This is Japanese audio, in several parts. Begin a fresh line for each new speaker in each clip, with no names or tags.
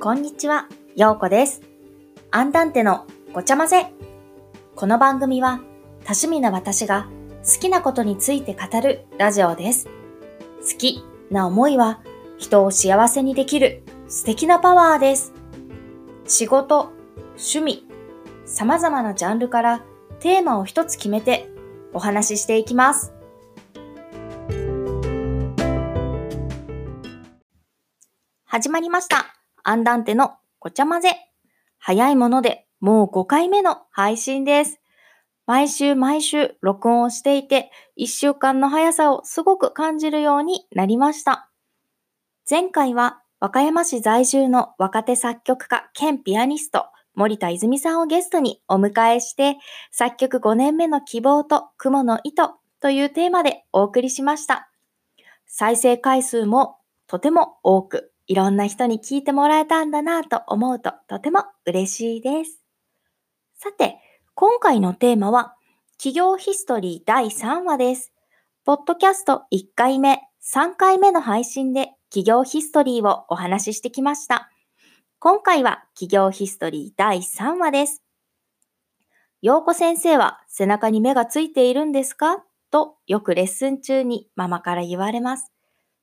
こんにちは、ようこです。アンダンテのごちゃ混ぜ。この番組は多趣味な私が好きなことについて語るラジオです。好きな思いは人を幸せにできる素敵なパワーです。仕事、趣味、様々なジャンルからテーマを一つ決めてお話ししていきます。始まりました。アンダンテのごちゃ混ぜ。早いものでもう5回目の配信です。毎週毎週録音をしていて、1週間の速さをすごく感じるようになりました。前回は和歌山市在住の若手作曲家兼ピアニスト森田泉さんをゲストにお迎えして、作曲5年目の希望と雲の糸というテーマでお送りしました。再生回数もとても多く、いろんな人に聞いてもらえたんだなと思うととても嬉しいです。さて、今回のテーマは、企業ヒストリー第3話です。ポッドキャスト1回目、3回目の配信で企業ヒストリーをお話ししてきました。今回は企業ヒストリー第3話です。陽子先生は背中に目がついているんですか？とよくレッスン中にママから言われます。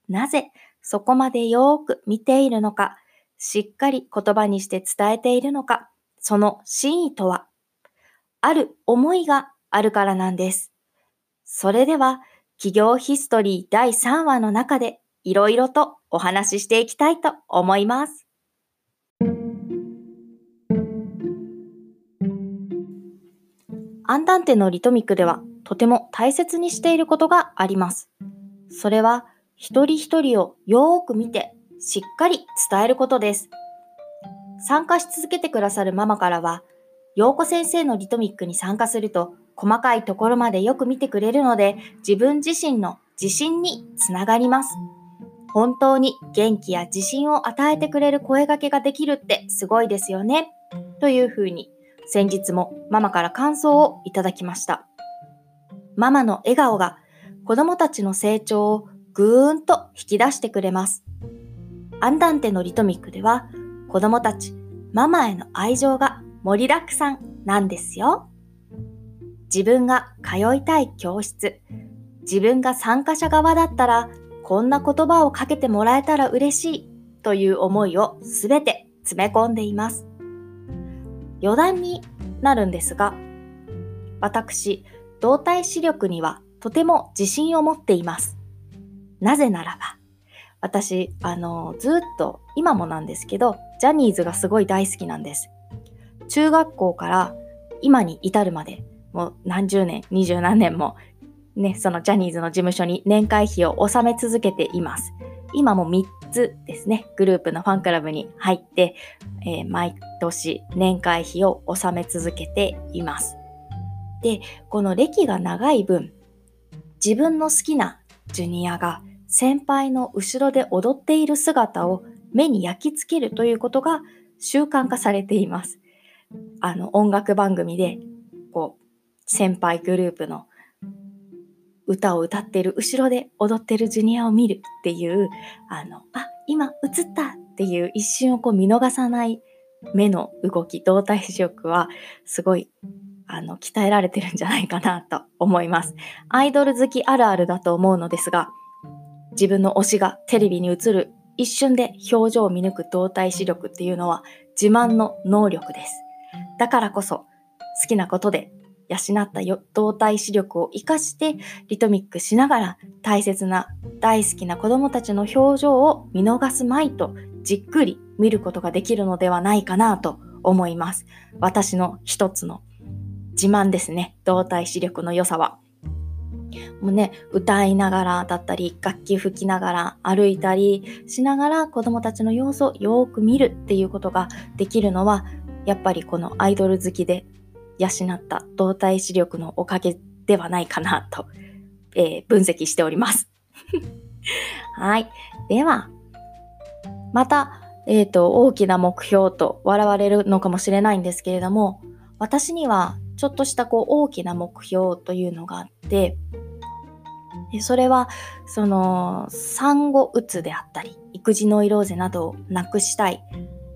なぜそこまでよーく見ているのか、しっかり言葉にして伝えているのか、その真意とは、ある思いがあるからなんです。それでは、企業ヒストリー第3話の中でいろいろとお話ししていきたいと思います。アンダンテのリトミックではとても大切にしていることがあります。それは一人一人をよーく見てしっかり伝えることです。参加し続けてくださるママからは、陽子先生のリトミックに参加すると細かいところまでよく見てくれるので自分自身の自信につながります。本当に元気や自信を与えてくれる声掛けができるってすごいですよね。というふうに先日もママから感想をいただきました。ママの笑顔が子供たちの成長をぐーんと引き出してくれます。アンダンテのリトミックでは子供たち、ママへの愛情が盛りだくさんなんですよ。自分が通いたい教室、自分が参加者側だったらこんな言葉をかけてもらえたら嬉しいという思いをすべて詰め込んでいます。余談になるんですが、私、動体視力にはとても自信を持っています。なぜならば、私、あの、ずっと、今もなんですけど、ジャニーズがすごい大好きなんです。中学校から今に至るまで、もう何十年、二十何年も、ね、そのジャニーズの事務所に年会費を納め続けています。今も3つですね、グループのファンクラブに入って、えー毎年年会費を納め続けています。で、この歴が長い分、自分の好きなジュニアが先輩の後ろで踊っている姿を目に焼き付けるということが習慣化されています。あの音楽番組でこう先輩グループの歌を歌ってる後ろで踊ってるジュニアを見るっていうあのあ今映ったっていう一瞬をこう見逃さない目の動き動体視力はすごいあの鍛えられてるんじゃないかなと思います。アイドル好きあるあるだと思うのですが自分の推しがテレビに映る一瞬で表情を見抜く動体視力っていうのは自慢の能力です。だからこそ好きなことで養った動体視力を活かしてリトミックしながら大切な大好きな子供たちの表情を見逃すまいとじっくり見ることができるのではないかなと思います。私の一つの自慢ですね。動体視力の良さは。もうね、歌いながらだったり、楽器吹きながら歩いたりしながら子供たちの様子をよく見るっていうことができるのは、やっぱりこのアイドル好きで養った動体視力のおかげではないかなと、えー分析しております。はい。では、また、えっ、と、大きな目標と笑われるのかもしれないんですけれども、私にはちょっとしたこう大きな目標というのがあって、それは、その、産後うつであったり、育児ノイローゼなどをなくしたい。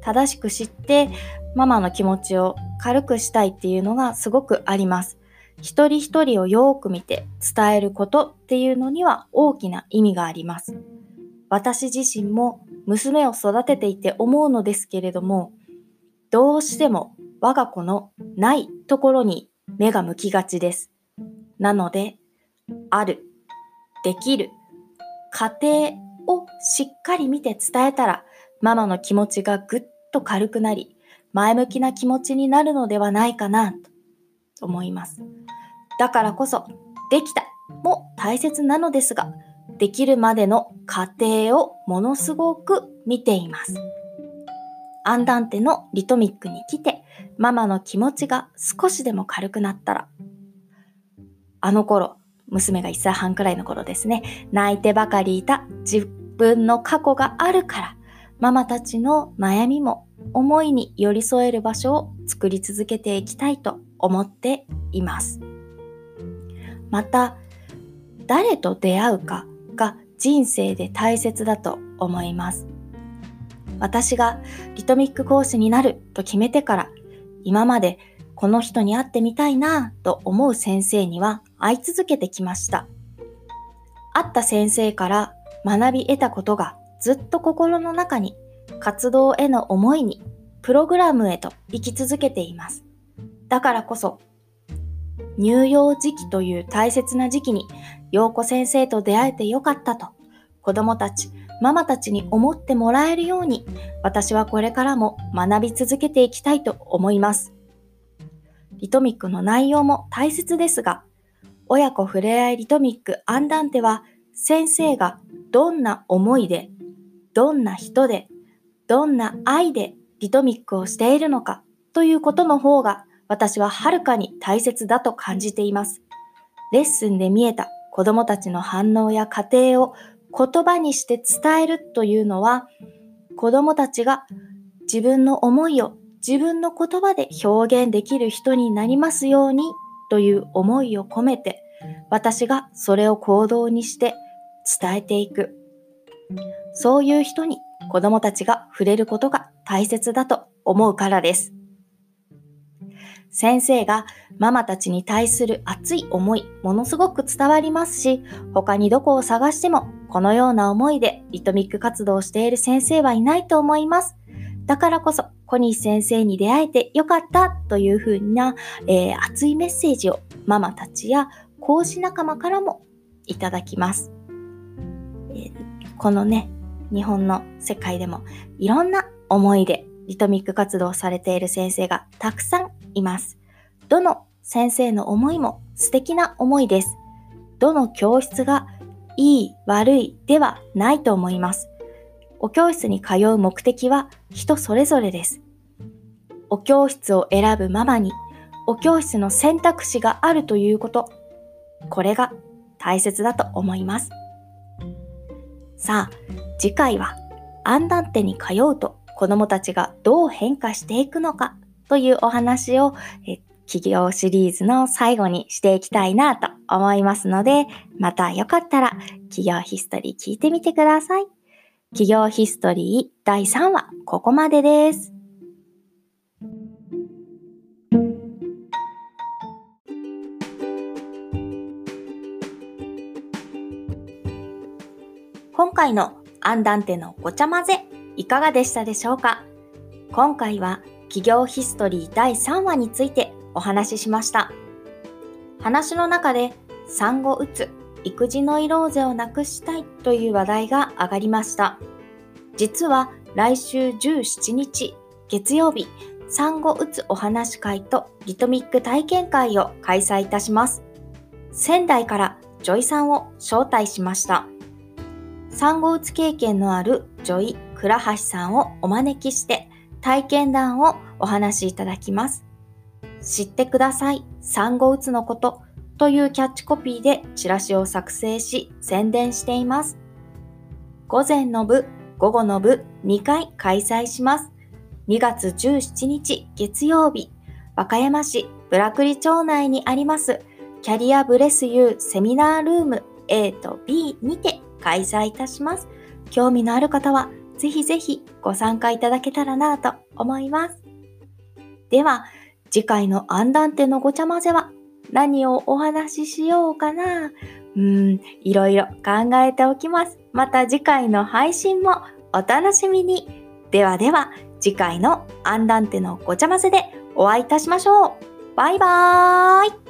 正しく知ってママの気持ちを軽くしたいっていうのがすごくあります。一人一人をよく見て伝えることっていうのには大きな意味があります。私自身も娘を育てていて思うのですけれども、どうしても我が子のないところに目が向きがちです。なので、ある、できる、家庭をしっかり見て伝えたら、ママの気持ちがぐっと軽くなり、前向きな気持ちになるのではないかなと思います。だからこそ、できたも大切なのですが、できるまでの過程をものすごく見ています。アンダンテのリトミックに来て、ママの気持ちが少しでも軽くなったら、あの頃、娘が1歳半くらいの頃ですね、泣いてばかりいた自分の過去があるから、ママたちの悩みも思いに寄り添える場所を作り続けていきたいと思っています。また、誰と出会うかが人生で大切だと思います。私がリトミック講師になると決めてから今までこの人に会ってみたいなと思う先生には会い続けてきました。会った先生から学び得たことがずっと心の中に活動への思いにプログラムへと生き続けています。だからこそ乳幼児期という大切な時期に陽子先生と出会えてよかったと子供たち、ママたちに思ってもらえるように私はこれからも学び続けていきたいと思います。リトミックの内容も大切ですが、親子ふれあいリトミックアンダンテは先生がどんな思いで、どんな人で、どんな愛でリトミックをしているのかということの方が私ははるかに大切だと感じています。レッスンで見えた子供たちの反応や過程を言葉にして伝えるというのは、子供たちが自分の思いを自分の言葉で表現できる人になりますようにという思いを込めて、私がそれを行動にして伝えていく。そういう人に子供たちが触れることが大切だと思うからです。先生がママたちに対する熱い思い、ものすごく伝わりますし、他にどこを探してもこのような思いでリトミック活動をしている先生はいないと思います。だからこそ、コニー先生に出会えてよかったというふうな、えー、熱いメッセージをママたちや講師仲間からもいただきます。えー、このね、日本の世界でもいろんな思いでリトミック活動をされている先生がたくさんいます。どの先生の思いも素敵な思いです。どの教室がいい悪いではないと思います。お教室に通う目的は人それぞれです。お教室を選ぶママにお教室の選択肢があるということ。これが大切だと思います。さあ、次回はアンダンテに通うと子供たちがどう変化していくのかというお話をえ企業シリーズの最後にしていきたいなと思いますので、またよかったら企業ヒストリー聞いてみてください。企業ヒストリー第3話、ここまでです。今回のアンダンテのごちゃ混ぜいかがでしたでしょうか？今回は起業ヒストリー第3話についてお話ししました。話の中で産後うつ、育児ノイローゼをなくしたいという話題が上がりました。実は来週17日月曜日、産後うつお話会とリトミック体験会を開催いたします。仙台からジョイさんを招待しました。産後うつ経験のあるジョイ・倉橋さんをお招きして体験談をお話しいただきます。知ってください、産後うつのことというキャッチコピーでチラシを作成し宣伝しています。午前の部、午後の部2回開催します。2月17日月曜日、和歌山市ぶらくり丁内にありますキャリアブレスユーセミナールーム A と B にて開催いたします。興味のある方は、ぜひぜひご参加いただけたらなと思います。では、次回のアンダンテのごちゃ混ぜは何をお話ししようかなうん、いろいろ考えておきます。また次回の配信もお楽しみに。ではでは、次回のアンダンテのごちゃ混ぜでお会いいたしましょう。バイバーイ